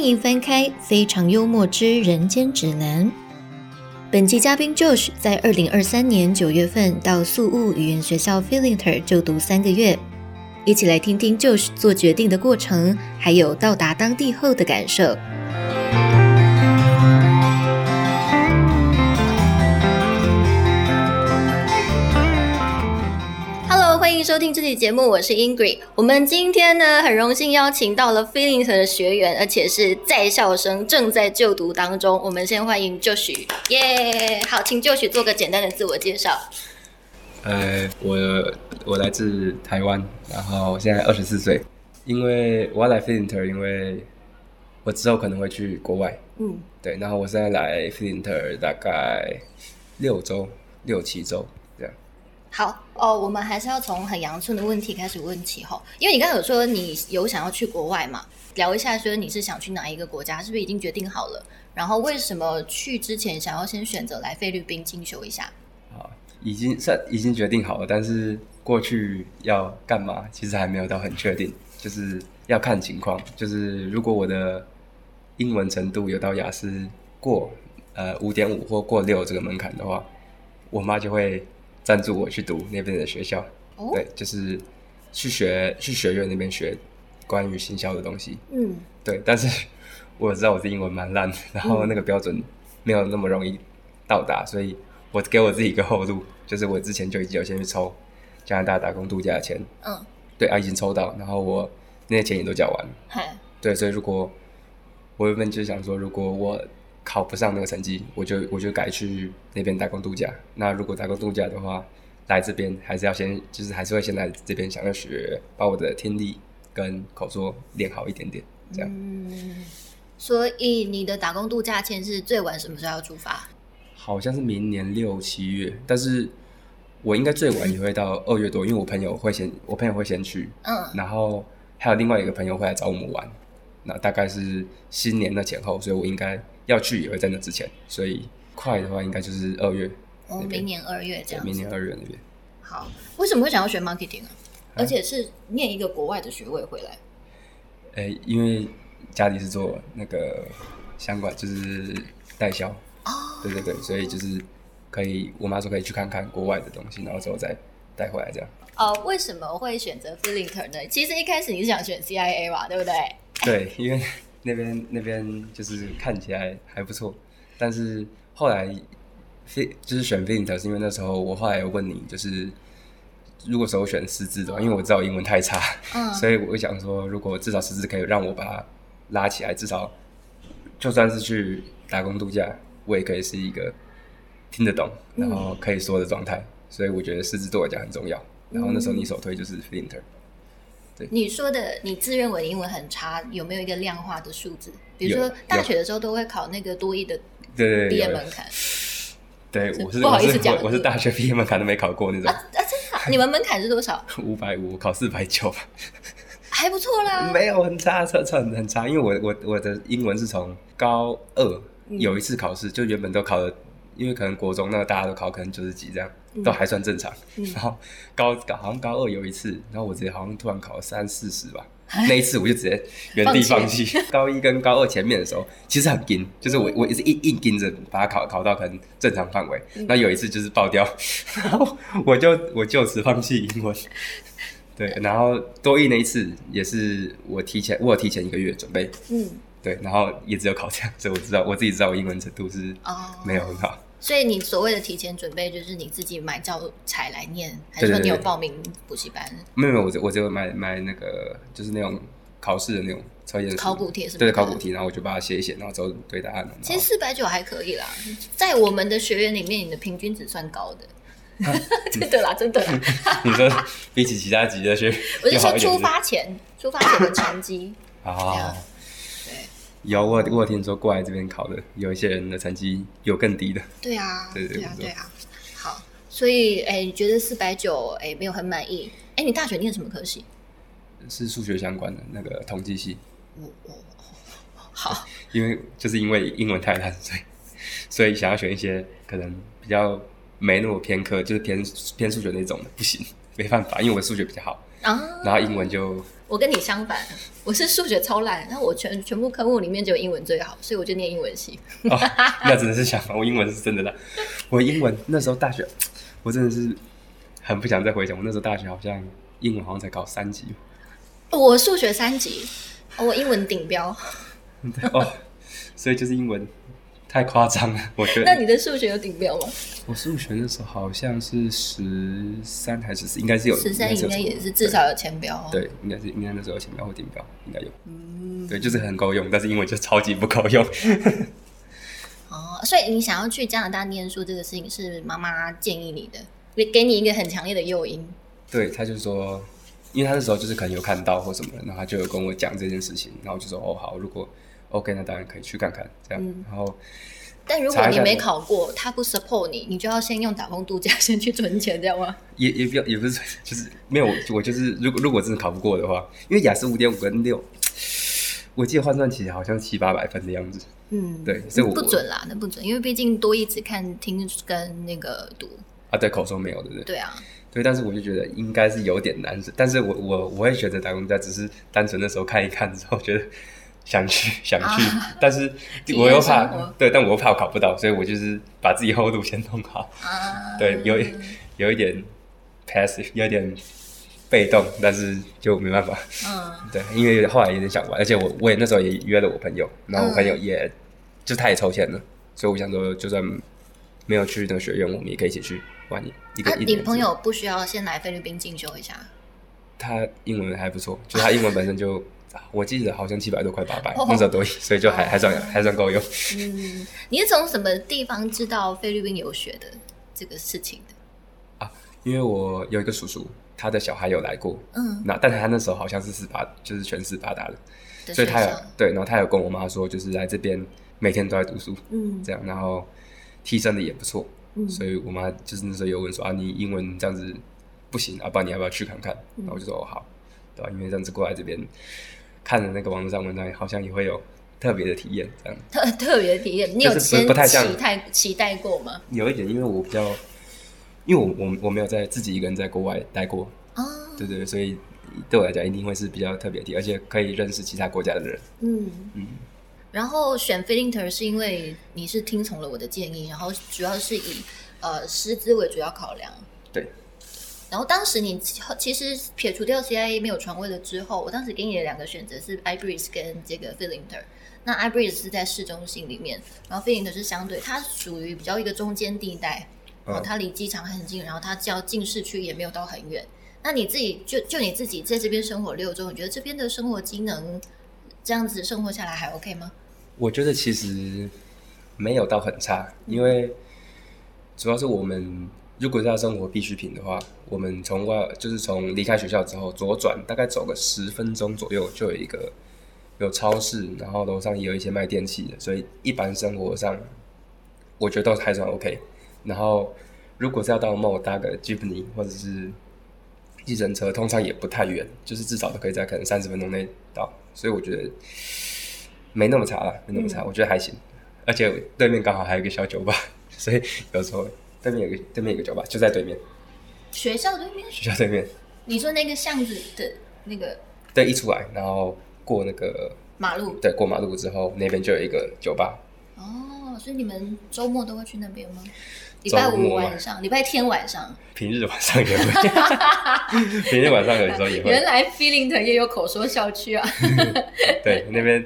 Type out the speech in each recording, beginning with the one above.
欢迎翻开《非常幽默之人间指南》。本期嘉宾 Josh 在二零二三年九月份到宿务语言学校 Filter 就读三个月，一起来听听 Josh 做决定的过程，还有到达当地后的感受。欢迎收听这期节目，我是 Ingrid。我们今天呢，很荣幸邀请到了 Fillinter 的学员，而且是在校生，正在就读当中。我们先欢迎 Josh，耶！好，请 Josh 做个简单的自我介绍。呃，我我来自台湾，然后现在二十四岁。因为我要来 Fillinter，因为我之后可能会去国外，嗯，对。然后我现在来 Fillinter 大概六周、六七周。好哦，我们还是要从很阳春的问题开始问起哈，因为你刚才有说你有想要去国外嘛，聊一下说你是想去哪一个国家，是不是已经决定好了？然后为什么去之前想要先选择来菲律宾进修一下？好，已经算已经决定好了，但是过去要干嘛，其实还没有到很确定，就是要看情况。就是如果我的英文程度有到雅思过呃五点五或过六这个门槛的话，我妈就会赞助我去读那边的学校。哦？对，就是去学去学院那边学关于行销的东西。嗯，对，但是我知道我的英文蛮烂的，然后那个标准没有那么容易到达，所以我给我自己一个后路，就是我之前就已经有先去抽加拿大打工度假的钱，嗯，对啊，已经抽到，然后我那些钱也都缴完了，嗨，对，所以如果我原本就想说，如果我考不上那个成绩，我就我就改去那边打工度假。那如果打工度假的话，来这边还是要先，就是还是会先来这边想要学，把我的听力跟口说练好一点点，这样。嗯，所以你的打工度假签是最晚什么时候要出发？好像是明年六七月，但是我应该最晚也会到二月多，因为我朋友会先，我朋友会先去，嗯，然后还有另外一个朋友会来找我们玩，那大概是新年的前后，所以我应该要去也会在那之前，所以快的话应该就是二月，哦，明年二月这，样。明年二月那边。好，为什么会想要学 marketing 啊？而且是念一个国外的学位回来。诶、因为家里是做那个相关，就是代销，哦，对对对，所以就是可以，我妈说可以去看看国外的东西，然后之后再带回来这样。哦，为什么会选择 Fillinter 呢？其实一开始你是想选 CIA 嘛，对不对？对，因为那边那边就是看起来还不错，但是后来非就是选 i n t 是因为那时候我后来有问你，就是如果首选师资的话，因为我知道英文太差，嗯所以我想说，如果至少师资可以让我把它拉起来，至少就算是去打工度假，我也可以是一个听得懂，然后可以说的状态，所以我觉得师资对我来讲很重要。然后那时候你首推就是 f 你说的你自认为英文很差，有没有一个量化的数字？比如说大学的时候都会考那个多益的对毕业门槛。对，我是不好意思讲我我是大学毕业门槛都没考过那种。啊，啊，真的？啊、你们门槛是多少？五百五考四百九，还不错啦。没有很差，差差很很差。因为我我我的英文是从高二有一次考试，就原本都考了，因为可能国中那个大家都考可能九十几这样，都还算正常。然后高高好像高二有一次，然后我直接好像突然考了三四十吧。那一次我就直接 原地放弃。高一跟高二前面的时候，其实很紧，就是我我一直硬硬盯着把它考考到可能正常范围。那有一次就是爆掉，然后我就我就此放弃英文。对，然后多一那一次也是我提前我有提前一个月准备，嗯，对，然后也只有考这样，所以我知道我自己知道我英文程度是哦，没有很好。所以你所谓的提前准备，就是你自己买教材来念，还是说你有报名补习班？没有没有，我只我只有买买那个就是那种考试的那种测验考古题是吗对考古题，然后我就把它写一写，然后之后对答案。其实四百九还可以啦，在我们的学员里面，你的平均值算高的。真的啦，真的啦。你说比起其他级的学，我是说出发前，出发前的成绩。啊有我我有听说过来这边考的，有一些人的成绩有更低的。对啊，对啊，对啊。好，所以哎，你觉得四百九哎没有很满意？哎，你大学念什么科系？是数学相关的那个统计系，我我好，因为就是因为英文太烂，所以 所以想要选一些可能比较没那么偏科，就是偏偏数学那种的，不行，没办法，因为我数学比较好，啊，然后英文就我跟你相反，我是数学超烂，然后我全全部科目里面只有英文最好，所以我就念英文系。哦，那真的是相反，我英文是真的烂。我英文那时候大学，我真的是很不想再回想，我那时候大学好像英文好像才考三级，我数学三级，我英文顶标。哦，所以就是英文太夸张了，我觉得那。你的数学有顶标吗？我数学那时候好像是十三还是十四，应该是有，十三应该也是至少有前标哦。对，应该是应该那时候有前标或顶标，应该有。嗯对，就是很够用，但是英文就超级不够用。哦，所以你想要去加拿大念书这个事情是妈妈建议你的，给给你一个很强烈的诱因。对，他就说，因为他那时候就是可能有看到或什么，然后他就有跟我讲这件事情，然后就说哦好，如果 OK，那当然可以去看看这样。然后但如果你没考过，他不 support 你，你就要先用打工度假先去存钱，这样吗？也也不要也不是，就是没有我就是如果如果真的考不过的话，因为雅思五点五跟六，我记得换算起来好像七八百分的样子。嗯，对，所以我不准啦，那不准，因为毕竟多一只看听跟那个读。啊，对口说没有，对不对？对啊，对，但是我就觉得应该是有点难，但是我我我会选择打工度假，只是单纯的时候看一看之后觉得想去想去，但是 我又怕，对，但我又怕我考不到，所以我就是把自己后路先弄好。啊，对，有有一点 passive，有点被动，但是就没办法。嗯，对，因为后来有点想玩，而且我我也那时候也约了我朋友，然后我朋友也、就他也抽签了，所以我想说，就算没有去那个学院，我们也可以一起去玩一一个。你朋友不需要先来菲律宾进修一下？他英文还不错，就他英文本身就，我记得好像七百多块八百哦，那时候多一，所以就还还算还算够用。嗯，你是从什么地方知道菲律宾有学的这个事情的？啊因为我有一个叔叔，他的小孩有来过，嗯，那但是他那时候好像是斯巴，就是全斯巴达的，所以他有对，然后他有跟我妈说，就是来这边每天都在读书，嗯这样，然后提升的也不错，嗯所以我妈就是那时候有问说啊，你英文这样子不行，啊，不然你要不要去看看？嗯然后我就说哦好，对吧？因为这样子过来这边看了那个网络上文章，好像也会有特别的体验，这样特 特别的体验，你有不先不太像期待期待过吗？有一点，因为我比较，因为我我我没有在自己一个人在国外待过，哦，对对，所以对我来讲一定会是比较特别的体验，而且可以认识其他国家的人。嗯嗯然后选 Filter 是因为你是听从了我的建议，然后主要是以呃师资为主要考量。对。然后当时你其其实撇除掉 CIA 没有床位了之后，我当时给你的两个选择是 iBreeze 跟这个 Filter。那 iBreeze 是在市中心里面，然后 Filter 是相对它属于比较一个中间地带，然后嗯它离机场很近，然后它只要进市区也没有到很远。那你自己就就你自己在这边生活六周，你觉得这边的生活机能这样子生活下来还 OK 吗？我觉得其实没有到很差，因为主要是我们如果是要生活必需品的话，我们从外就是从离开学校之后左转，大概走个十分钟左右就有一个有超市，然后楼上也有一些卖电器的，所以一般生活上我觉得都还算 OK。然后如果是要到 mall 搭个 Jeepney 或者是计程车，通常也不太远，就是至少都可以在可能三十分钟内到，所以我觉得没那么差了，没那么差，我觉得还行。而且对面刚好还有一个小酒吧，所以有时候对面有个对面有个酒吧，就在对面，学校对面，学校对面。你说那个巷子的那个对，一出来，然后过那个马路对过马路之后，那边就有一个酒吧。哦，所以你们周末都会去那边吗？礼拜五晚上，礼拜天晚上。平日晚上也会，平日晚上有时候也会。原来 Feeling 也有口说校区啊。对，那边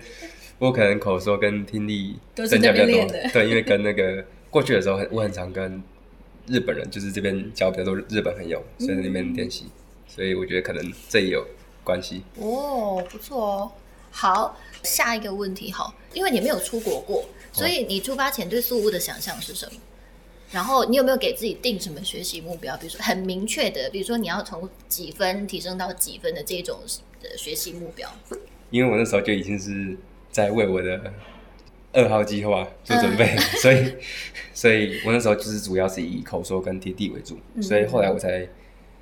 我可能口说跟听力都是增加比较多那边练的。对，因为跟那个过去的时候很，我很常跟日本人，就是这边交比较多日本朋友，所以在那边练习，所以我觉得可能这也有关系。哦，不错哦。好，下一个问题好，因为你没有出国过，所以你出发前对宿务的想象是什么？然后你有没有给自己定什么学习目标？比如说很明确的，比如说你要从几分提升到几分的这种的学习目标。因为我那时候就已经是在为我的二号计划做准备，所以，所以我那时候就是主要是以口说跟贴地为主，所以后来我才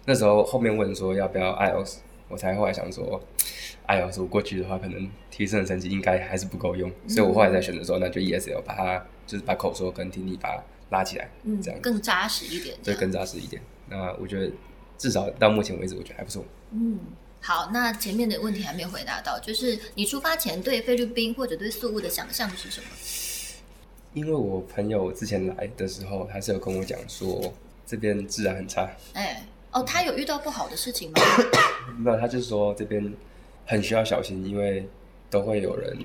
那时候后面问说要不要 IELTS，我才后来想说 IELTS 我过去的话可能提升的成绩应该还是不够用，所以我后来才选择说那就 ESL 把它就是把口说跟听力把它拉起来，嗯这样，更扎实一点。对，更扎实一点。那我觉得至少到目前为止，我觉得还不错。嗯，好，那前面的问题还没有回答到，就是你出发前对菲律宾或者对宿务的想象是什么？因为我朋友之前来的时候，他是有跟我讲说这边治安很差。哎，哦，他有遇到不好的事情吗？没有，他就是说这边很需要小心，因为都会有人，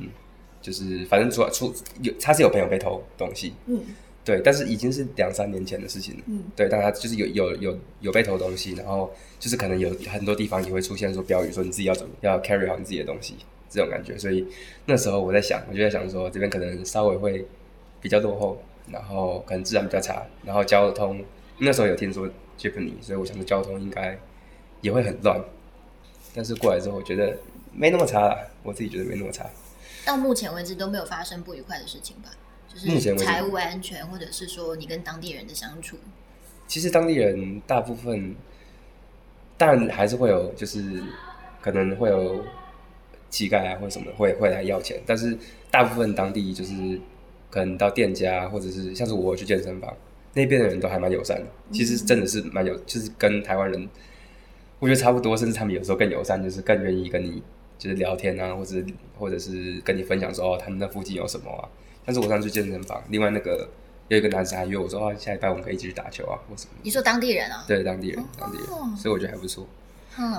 就是反正出出有他是有朋友被偷东西，嗯对，但是已经是两三年前的事情了。嗯对，但他就是有有有有被偷东西，然后就是可能有很多地方也会出现说标语说你自己要怎么要 carry 好你自己的东西这种感觉，所以那时候我在想，我就在想说这边可能稍微会比较落后，然后可能治安比较差，然后交通那时候有听说 Japanese，所以我想说交通应该也会很乱，但是过来之后我觉得没那么差，我自己觉得没那么差。到目前为止都没有发生不愉快的事情吧？就是目前财务安全，或者是说你跟当地人的相处。其实当地人大部分，当然还是会有，就是可能会有乞丐啊或者什么会会来要钱，但是大部分当地就是可能到店家或者是像是我去健身房那边的人都还蛮友善的，其实真的是蛮友，就是跟台湾人我觉得差不多，甚至他们有时候更友善，就是更愿意跟你就是聊天啊，或者或者是跟你分享说哦他们那附近有什么啊。但是我上次去健身房，另外那个有一个男生还约我说哦下礼拜我们可以一起去打球啊或什么。你说当地人啊？对当地人，当地人，哦所以我觉得还不错。嗯，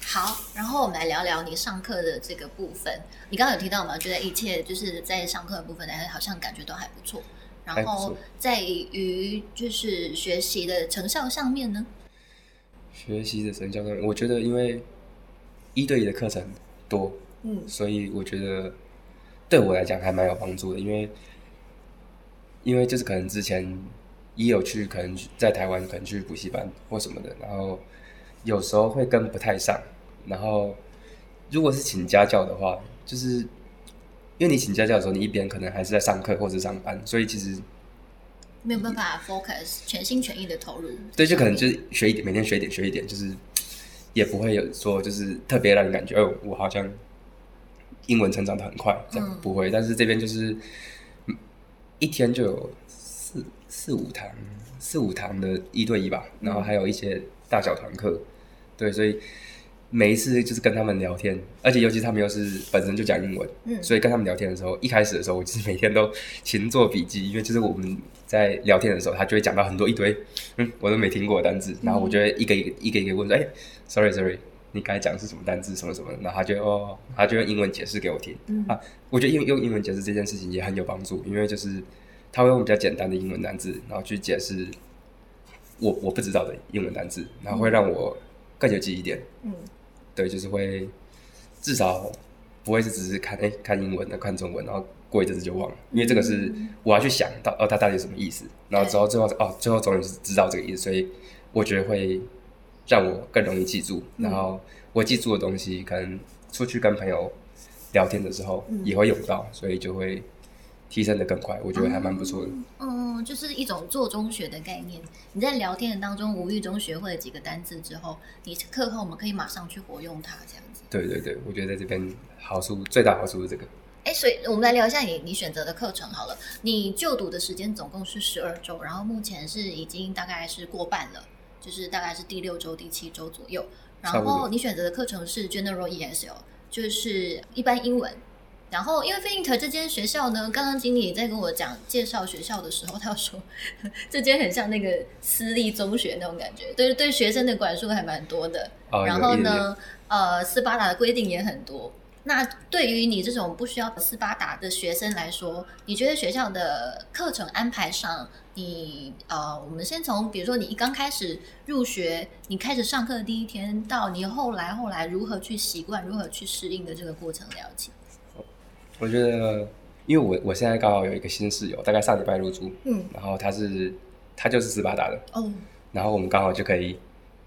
好，然后我们来聊聊你上课的这个部分。你刚刚有提到嘛，觉得一切就是在上课的部分，好像感觉都还不错。然后在于就是学习的成效上面呢，学习的成效上面，我觉得因为一对一的课程多，嗯所以我觉得对我来讲还蛮有帮助的。因为因为就是可能之前也有去，可能在台湾可能去补习班或什么的，然后有时候会跟不太上。然后如果是请家教的话，就是因为你请家教的时候，你一边可能还是在上课或者上班，所以其实没有办法 focus 全心全意的投入。对，就可能就是学一点，每天学一点，学一点，就是也不会有说就是特别让你感觉，哦，我好像英文成长的很快，这样、嗯不会。但是这边就是嗯一天就有四四五堂，四五堂的一对一吧，然后还有一些大小团课，对，所以每一次就是跟他们聊天，而且尤其他们又是本身就讲英文，嗯。所以跟他们聊天的时候，一开始的时候，我就是每天都勤做笔记，因为就是我们在聊天的时候，他就会讲到很多一堆嗯我都没听过的单字，然后我就会一个一个一个一个问说，哎、s o r r y sorry，你该讲是什么单字，什么什么的，然后他就哦，他就用英文解释给我听，嗯。啊，我觉得用用英文解释这件事情也很有帮助，因为就是他会用比较简单的英文单字，然后去解释我我不知道的英文单字，然后会让我更有记忆点。嗯。对，就是会至少不会是只是看哎、看英文的看中文，然后过一阵子就忘了，因为这个是我要去想到哦，它到底什么意思，然后之后最后哦，最后终于是知道这个意思，所以我觉得会让我更容易记住，然后我记住的东西，可能出去跟朋友聊天的时候也会用到，所以就会提升的更快，我觉得还蛮不错的。嗯，就是一种做中学的概念。你在聊天的当中无意中学会了几个单字之后，你课后我们可以马上去活用它，这样子。对对对，我觉得在这边好处最大好处是这个。哎，所以我们来聊一下你你选择的课程好了。你就读的时间总共是十二周，然后目前是已经大概是过半了，就是大概是第六周、第七周左右。然后你选择的课程是 General ESL，就是一般英文。然后，因为 f i n t e r 这间学校呢，刚刚经理在跟我讲介绍学校的时候，他说 这间很像那个私立中学那种感觉，对对，学生的管束还蛮多的。哦，然后呢，呃，斯巴达的规定也很多。那对于你这种不需要斯巴达的学生来说，你觉得学校的课程安排上，你呃，我们先从比如说你一刚开始入学，你开始上课的第一天，到你后来后来如何去习惯、如何去适应的这个过程了解。我觉得，因为我我现在刚好有一个新室友，大概上礼拜入住，嗯，然后他是他就是斯巴达的，哦，然后我们刚好就可以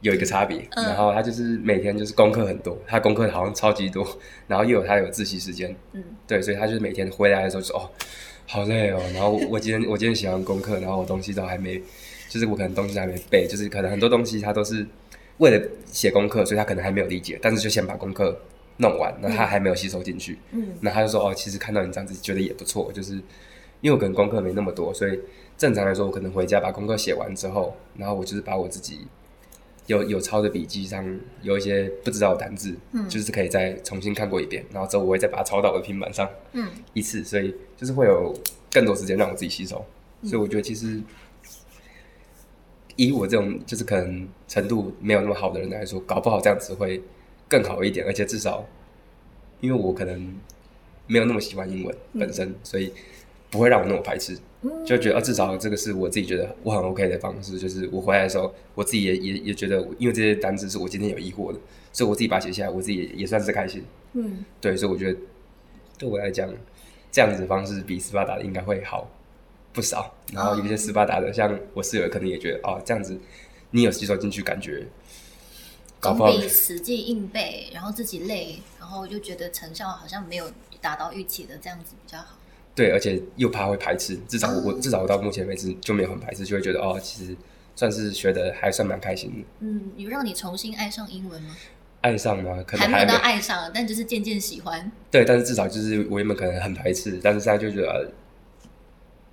有一个差别，嗯。然后他就是每天就是功课很多，他功课好像超级多，然后又有他有自习时间，嗯，对，所以他就是每天回来的时候就说哦，好累哦，然后我 我今天我今天写完功课，然后我东西都还没，就是我可能东西还没背，就是可能很多东西他都是为了写功课，所以他可能还没有理解，但是就先把功课弄完，那他还没有吸收进去，嗯。那他就说哦，其实看到你这样子觉得也不错，就是因为我可能功课没那么多，所以正常来说我可能回家把功课写完之后，然后我就是把我自己有有抄的笔记上有一些不知道的单字，嗯，就是可以再重新看过一遍，然后之后我会再把它抄到我的平板上，嗯，一次，所以就是会有更多时间让我自己吸收，所以我觉得其实以我这种就是可能程度没有那么好的人来说，搞不好这样子会更好一点，而且至少因为我可能没有那么喜欢英文本身，所以不会让我那么排斥。就觉得啊，至少这个是我自己觉得我很 OK 的方式，就是我回来的时候，我自己也也也觉得，因为这些单词是我今天有疑惑的，所以我自己把它写下来，我自己也也算是开心。嗯，对，所以我觉得对我来讲，这样子的方式比斯巴达的应该会好不少。然后有些斯巴达的，像我室友可能也觉得哦，这样子你有吸收进去，感觉总比死记硬背，然后自己累，然后就觉得成效好像没有达到预期的这样子比较好。对，而且又怕会排斥，至少我至少我到目前为止就没有很排斥，就会觉得哦，其实算是学的还算蛮开心的。嗯，有让你重新爱上英文吗？爱上吗？可能还没有到爱上，但就是渐渐喜欢。对，但是至少就是我原本可能很排斥，但是现在就觉得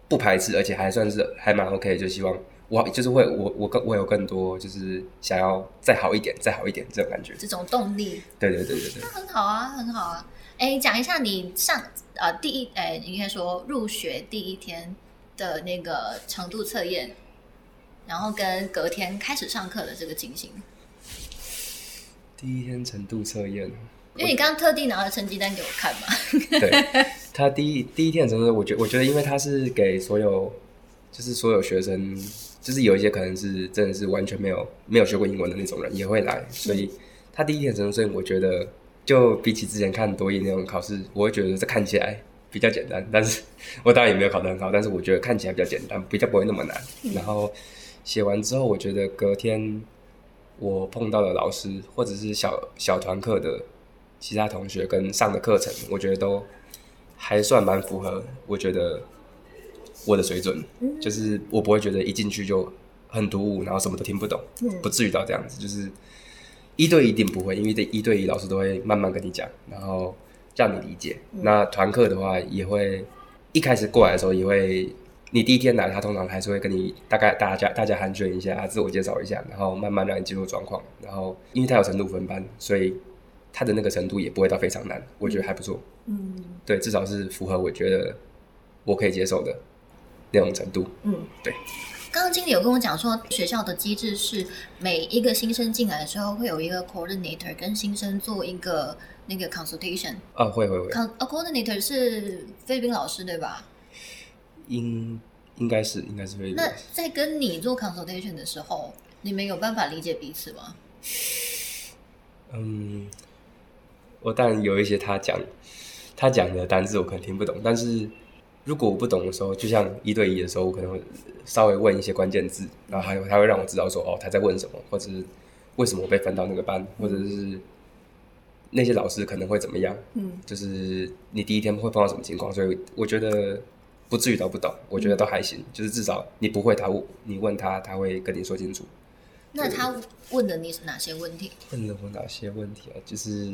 不排斥，而且还算是还蛮 OK，就希望我就是会我我更我有更多就是想要再好一点，再好一点这种感觉，这种动力。对对对对对，那很好啊，很好啊。哎，讲一下你上呃第一哎，应该说入学第一天的那个程度测验，然后跟隔天开始上课的这个情形。第一天程度测验，因为你刚刚特地拿了成绩单给我看嘛。对，他第一第一天的程度，我觉我觉得，因为他是给所有就是所有学生，就是有一些可能是真的是完全没有没有学过英文的那种人也会来，所以他第一天程度测验，我觉得。就比起之前看多一那种考试，我会觉得这看起来比较简单，但是 我当然也没有考得很好，但是我觉得看起来比较简单，比较不会那么难。然后写完之后，我觉得隔天我碰到的老师或者是小小团课的其他同学跟上的课程，我觉得都还算蛮符合，我觉得我的水准，就是我不会觉得一进去就很突兀，然后什么都听不懂，不至于到这样子，就是。一对一定不会，因为这一对一老师都会慢慢跟你讲，然后让你理解。那团课的话，也会一开始过来的时候，也会你第一天来，他通常还是会跟你大概大家大家寒暄一下，自我介绍一下，然后慢慢让你进入状况。然后因为他有程度分班，所以他的那个程度也不会到非常难，我觉得还不错。嗯，对，至少是符合我觉得我可以接受的那种程度。嗯，对。刚刚经理有跟我讲说，学校的机制是每一个新生进来的时候，会有一个 coordinator 跟新生做一个那个 consultation。啊，会会会。con coordinator 是菲律宾老师对吧？应应该是应该是菲律宾。那在跟你做 consultation 的时候，你们有办法理解彼此吗？嗯，我当然有一些他讲他讲的单字我可能听不懂，但是。如果我不懂的时候，就像一对一的时候，我可能会稍微问一些关键字，然后还有他会让我知道说哦他在问什么，或者是为什么我被分到那个班，或者是那些老师可能会怎么样，嗯，就是你第一天会碰到什么情况，所以我觉得不至于到不懂，我觉得都还行，就是至少你不会，他你问他，他会跟你说清楚。那他问的你是哪些问题？问了我哪些问题啊？就是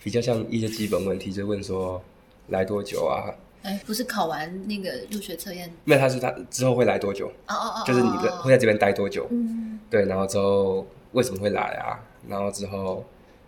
比较像一些基本问题，就问说来多久啊？哎，不是考完那个入学测验？没有，他是他之后会来多久？哦哦哦，就是你的会在这边待多久？嗯，对，然后之后为什么会来啊？然后之后，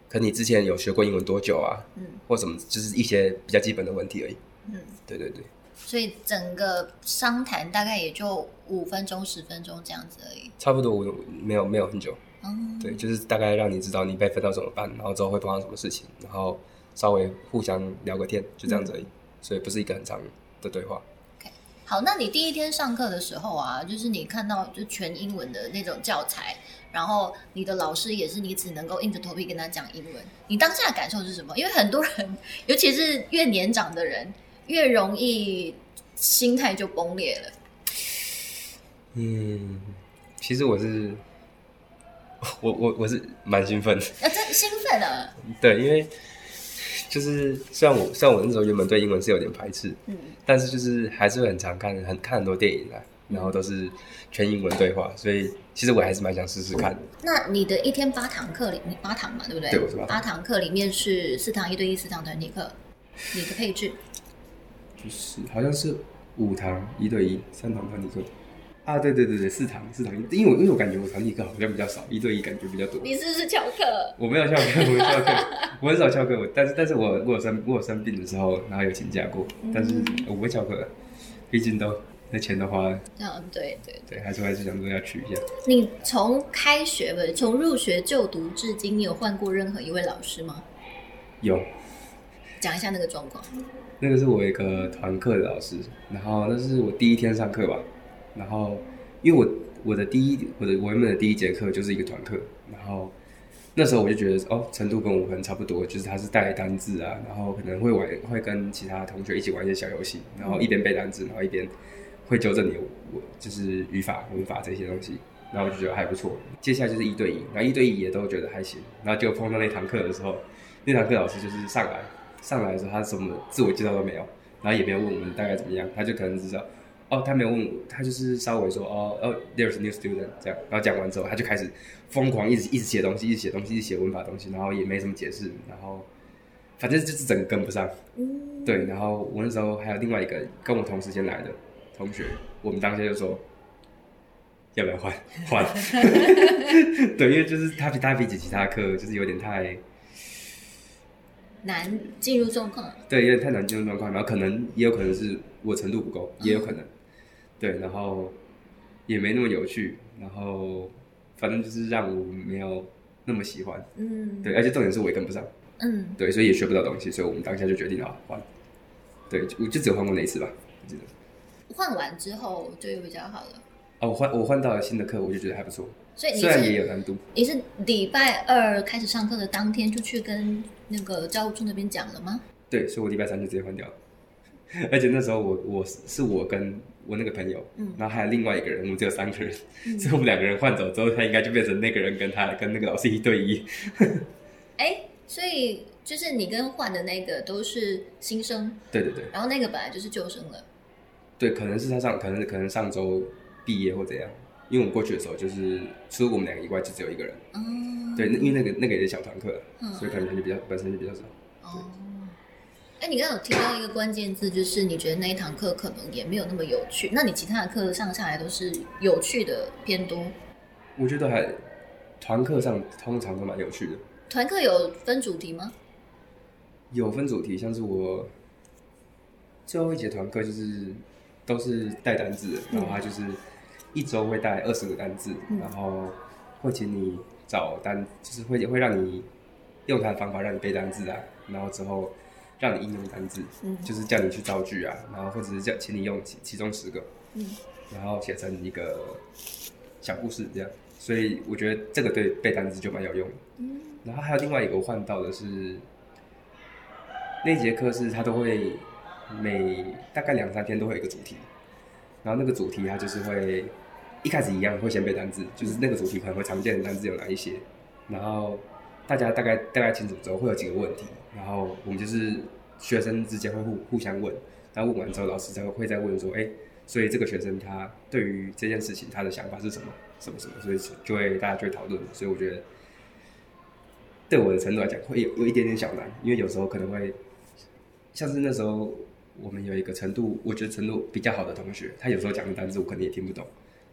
可你之前有学过英文多久啊？嗯，或什么，就是一些比较基本的问题而已。嗯，对对对。所以整个商谈大概也就五分钟、十分钟这样子而已。差不多，我没有没有很久。嗯，对，就是大概让你知道你被分到怎么办，然后之后会碰到什么事情，然后稍微互相聊个天，就这样子而已。所以不是一个很长的对话。好，那你第一天上课的时候啊，就是你看到就全英文的那种教材，然后你的老师也是你只能够硬着头皮跟他讲英文，你当下的感受是什么？因为很多人，尤其是越年长的人，越容易心态就崩裂了。嗯，其实我是，我我我是蛮兴奋的。啊，真兴奋啊！对，因为。就是虽然我虽然我那时候原本对英文是有点排斥，嗯，但是就是还是会很常看很看很多电影啊，然后都是全英文对话，所以其实我还是蛮想试试看的。那你的一天八堂课里，你八堂嘛，对不对？对，我是八。八堂课里面是四堂一对一，四堂团体课，你的配置？就是好像是五堂一对一，三堂团体课。啊，对对对对，四堂四堂，因为我因为我感觉我团体课好像比较少，一对一感觉比较多。你是不是翘课？我没有翘课，我没有翘课，我很少翘课。我但是但是我我有生我有生病的时候，然后有请假过，但是我不会翘课，毕竟都那钱都花了。嗯，对对对，还是还是想说要去一下。你从开学不从入学就读至今，你有换过任何一位老师吗？有。讲一下那个状况。那个是我一个团课的老师，然后那是我第一天上课吧。然后，因为我我的第一我的我原本的第一节课就是一个团课，然后那时候我就觉得哦，程度跟我可能差不多，就是他是带单字啊，然后可能会玩会跟其他同学一起玩一些小游戏，然后一边背单字，然后一边会纠正你我就是语法文法这些东西，然后我就觉得还不错。接下来就是一对一，然后一对一也都觉得还行，然后就碰到那堂课的时候，那堂课老师就是上来上来的时候，他什么自我介绍都没有，然后也没有问我们大概怎么样，他就可能知道。哦，他没有问我，他就是稍微说哦哦，there's a new student 这样，然后讲完之后，他就开始疯狂一直一直写东西，一直写东西，一直写文法东西，然后也没什么解释，然后反正就是整个跟不上。嗯，对，然后我那时候还有另外一个跟我同时间来的同学，我们当下就说要不要换换？对，因为就是他比他比起其他课就是有点太难进入状况。对，有点太难进入状况，然后可能也有可能是我程度不够，也有可能。对，然后也没那么有趣，然后反正就是让我没有那么喜欢，嗯，对，而且重点是我也跟不上，嗯，对，所以也学不到东西，所以我们当下就决定了换，对，我就只有换过那一次吧，我记得。换完之后就又比较好了。哦，我换我换到了新的课，我就觉得还不错，所以虽然也有难度。你是礼拜二开始上课的当天就去跟那个教务处那边讲了吗？对，所以我礼拜三就直接换掉了，而且那时候我我是我跟。我那个朋友，嗯，然后还有另外一个人，我们只有三个人，所以我们两个人换走之后，他应该就变成那个人跟他跟那个老师一对一。哎，所以就是你跟换的那个都是新生，对对对，然后那个本来就是旧生了，对，可能是他上，可能可能上周毕业或怎样，因为我们过去的时候就是除了我们两个以外就只有一个人，哦，对，因为那个那个也是小团课，所以可能他就比较本身就比较少，哦。哎，你刚刚有提到一个关键字，就是你觉得那一堂课可能也没有那么有趣。那你其他的课上下来都是有趣的偏多？我觉得还团课上通常都蛮有趣的。团课有分主题吗？有分主题，像是我最后一节团课就是都是带单字，然后他就是一周会带二十个单字，然后会请你找单，就是会会让你用他的方法让你背单字啊，然后之后。让你应用单字，嗯，就是叫你去造句啊，然后或者是叫请你用其其中十个，嗯，然后写成一个小故事这样。所以我觉得这个对背单词就蛮有用的。嗯，然后还有另外一个我换到的是，那节课是他都会每大概两三天都会有一个主题，然后那个主题他就是会一开始一样会先背单字，就是那个主题可能会常见的单字有哪一些，然后。大家大概大概清楚之后，会有几个问题，然后我们就是学生之间会互互相问，然后问完之后，老师才会会再问说，哎，所以这个学生他对于这件事情他的想法是什么，什么什么，所以就会大家就会讨论。所以我觉得，对我的程度来讲，会有有一点点小难，因为有时候可能会像是那时候我们有一个程度，我觉得程度比较好的同学，他有时候讲的单词我可能也听不懂，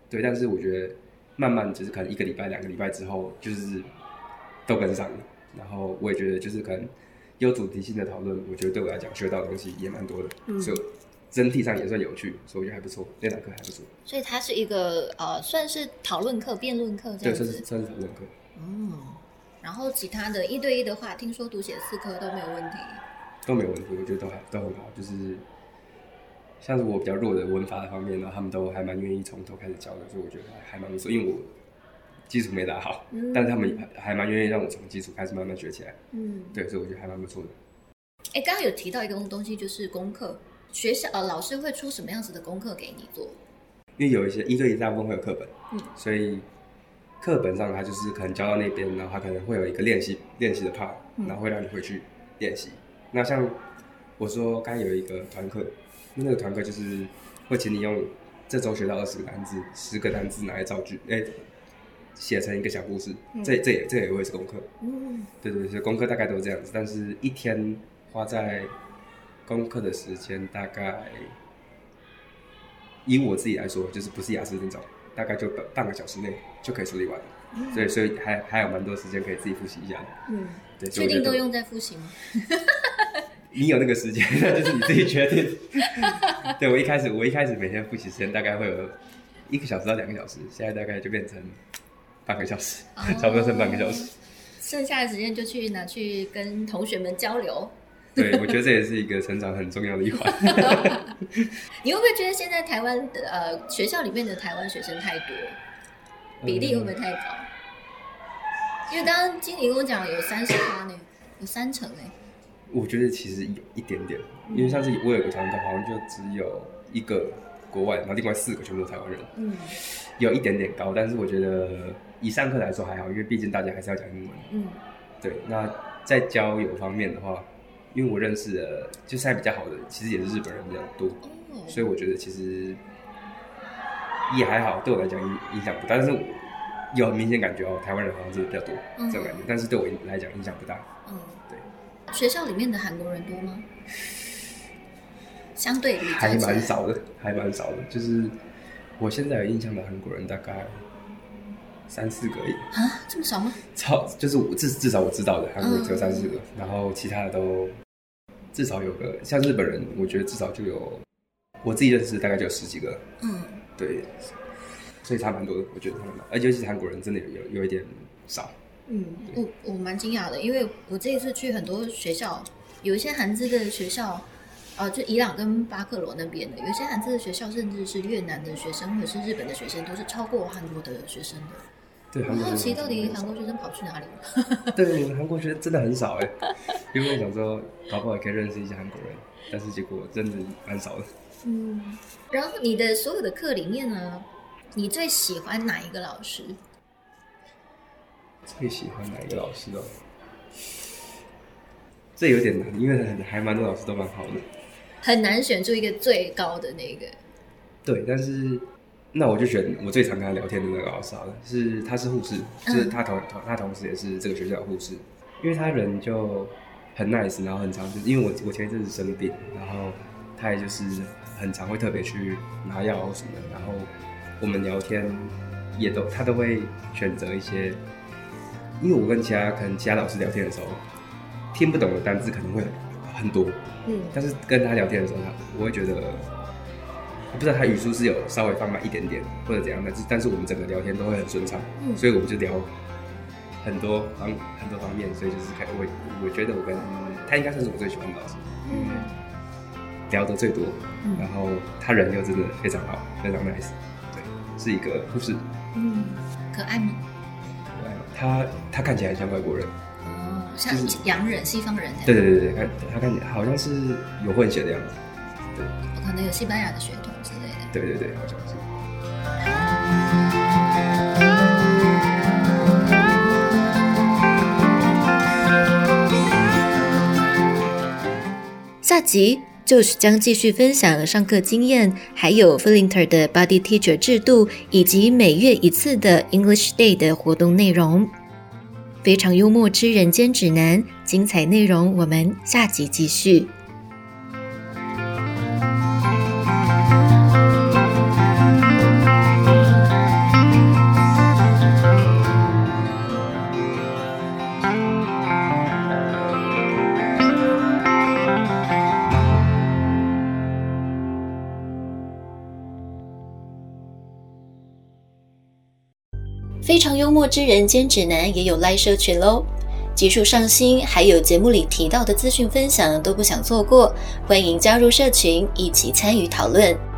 对，但是我觉得慢慢就是可能一个礼拜、两个礼拜之后，就是。都跟上了，然后我也觉得就是可能有主题性的讨论，我觉得对我来讲学到的东西也蛮多的，所以整体上也算有趣，所以我觉得还不错，那堂课还不错。所以它是一个呃，算是讨论课、辩论课这样子。对，算是算是讨论课。嗯，然后其他的一对一的话，听说读写四科都没有问题。都没有问题，我觉得都还都很好，就是像是我比较弱的文法的方面呢，他们都还蛮愿意从头开始教的，所以我觉得还蛮不错，因为我。基础没打好，但是他们还蛮愿意让我从基础开始慢慢学起来。嗯，对，所以我觉得还蛮不错的。哎，刚刚有提到一个东西，就是功课，学校呃老师会出什么样子的功课给你做？因为有一些一对一大部分会有课本，嗯，所以课本上他就是可能教到那边，然后他可能会有一个练习练习的 part，然后会让你回去练习。那像我说刚刚有一个团课，那个团课就是会请你用这周学到二十个单字，十个单字拿来造句，哎。写成一个小故事，这这也这也会是功课。嗯，对对对，功课大概都是这样子，但是一天花在功课的时间大概以我自己来说，就是不是雅思那种，大概就半半个小时内就可以处理完。对，所以还还有蛮多时间可以自己复习一下。嗯，对，确定都用在复习吗？你有那个时间，那就是你自己决定。对我一开始，我一开始每天复习时间大概会有一个小时到两个小时，现在大概就变成半个小时，差不多剩半个小时。剩下的时间就去拿去跟同学们交流。对，我觉得这也是一个成长很重要的一环。你会不会觉得现在台湾的呃学校里面的台湾学生太多，比例会不会太高？因为刚刚经理跟我讲有三十八呢，有三成哎。我觉得其实有一点点，因为上次我有个团队，好像就只有一个国外，然后另外四个全部台湾人，嗯，有一点点高，但是我觉得以上课来说还好，因为毕竟大家还是要讲英文，嗯，对。那在交友方面的话，因为我认识的就现在比较好的，其实也是日本人比较多，所以我觉得其实也还好，对我来讲影影响不大，但是有很明显感觉哦，台湾人好像是比较多这种感觉，但是对我来讲影响不大，嗯，对。学校里面的韩国人多吗？相对还蛮少的，还蛮少的。就是我现在有印象的韩国人大概三四个而已。啊，这么少吗？超就是我至至少我知道的韩国只有三四个，然后其他的都至少有个像日本人，我觉得至少就有我自己认识大概就有十几个。嗯，对，所以差蛮多的，我觉得他们，而且尤其是韩国人真的有有有一点少。嗯，我我蛮惊讶的，因为我这一次去很多学校，有一些韩资的学校，呃，就伊朗跟巴克罗那边的，有一些韩资的学校，甚至是越南的学生或者是日本的学生，都是超过韩国的学生的。对，我好奇到底韩国学生跑去哪里了？对，韩国学生真的很少哎，因为想说搞不好也可以认识一些韩国人，但是结果真的蛮少的。嗯，然后你的所有的课里面呢，你最喜欢哪一个老师？最喜欢哪一个老师哦？这有点难，因为很还蛮多老师都蛮好的，很难选出一个最高的那个。对，但是那我就选我最常跟他聊天的那个老师好了，是他是护士，就是他同同他同时也是这个学校的护士，因为他人就很 nice，然后很常就是因为我我前一阵子生病，然后他也就是很常会特别去拿药什么的，然后我们聊天也都他都会选择一些。因为我跟其他可能其他老师聊天的时候，听不懂的单字可能会很多，嗯，但是跟他聊天的时候，他我会觉得，我不知道他语速是有稍微放慢一点点或者怎样，但是但是我们整个聊天都会很顺畅，嗯，所以我们就聊很多方很多方面，所以就是看我我觉得我跟他应该算是我最喜欢的老师，嗯，聊得最多，然后他人又真的非常好，非常 nice，对，是一个护士，嗯，可爱吗？他他看起来像外国人，哦，像洋人、西方人。对对对对，他他看起来好像是有混血的样子，对，可能有西班牙的血统。对对对，好像是。下集就是将继续分享上课经验，还有 f i l i n t e r 的 Body Teacher 制度，以及每月一次的 English Day 的活动内容。非常幽默之人间指南，精彩内容我们下集继续。之人间指南也有 Live 社群喽，集数上新，还有节目里提到的资讯分享都不想错过，欢迎加入社群一起参与讨论。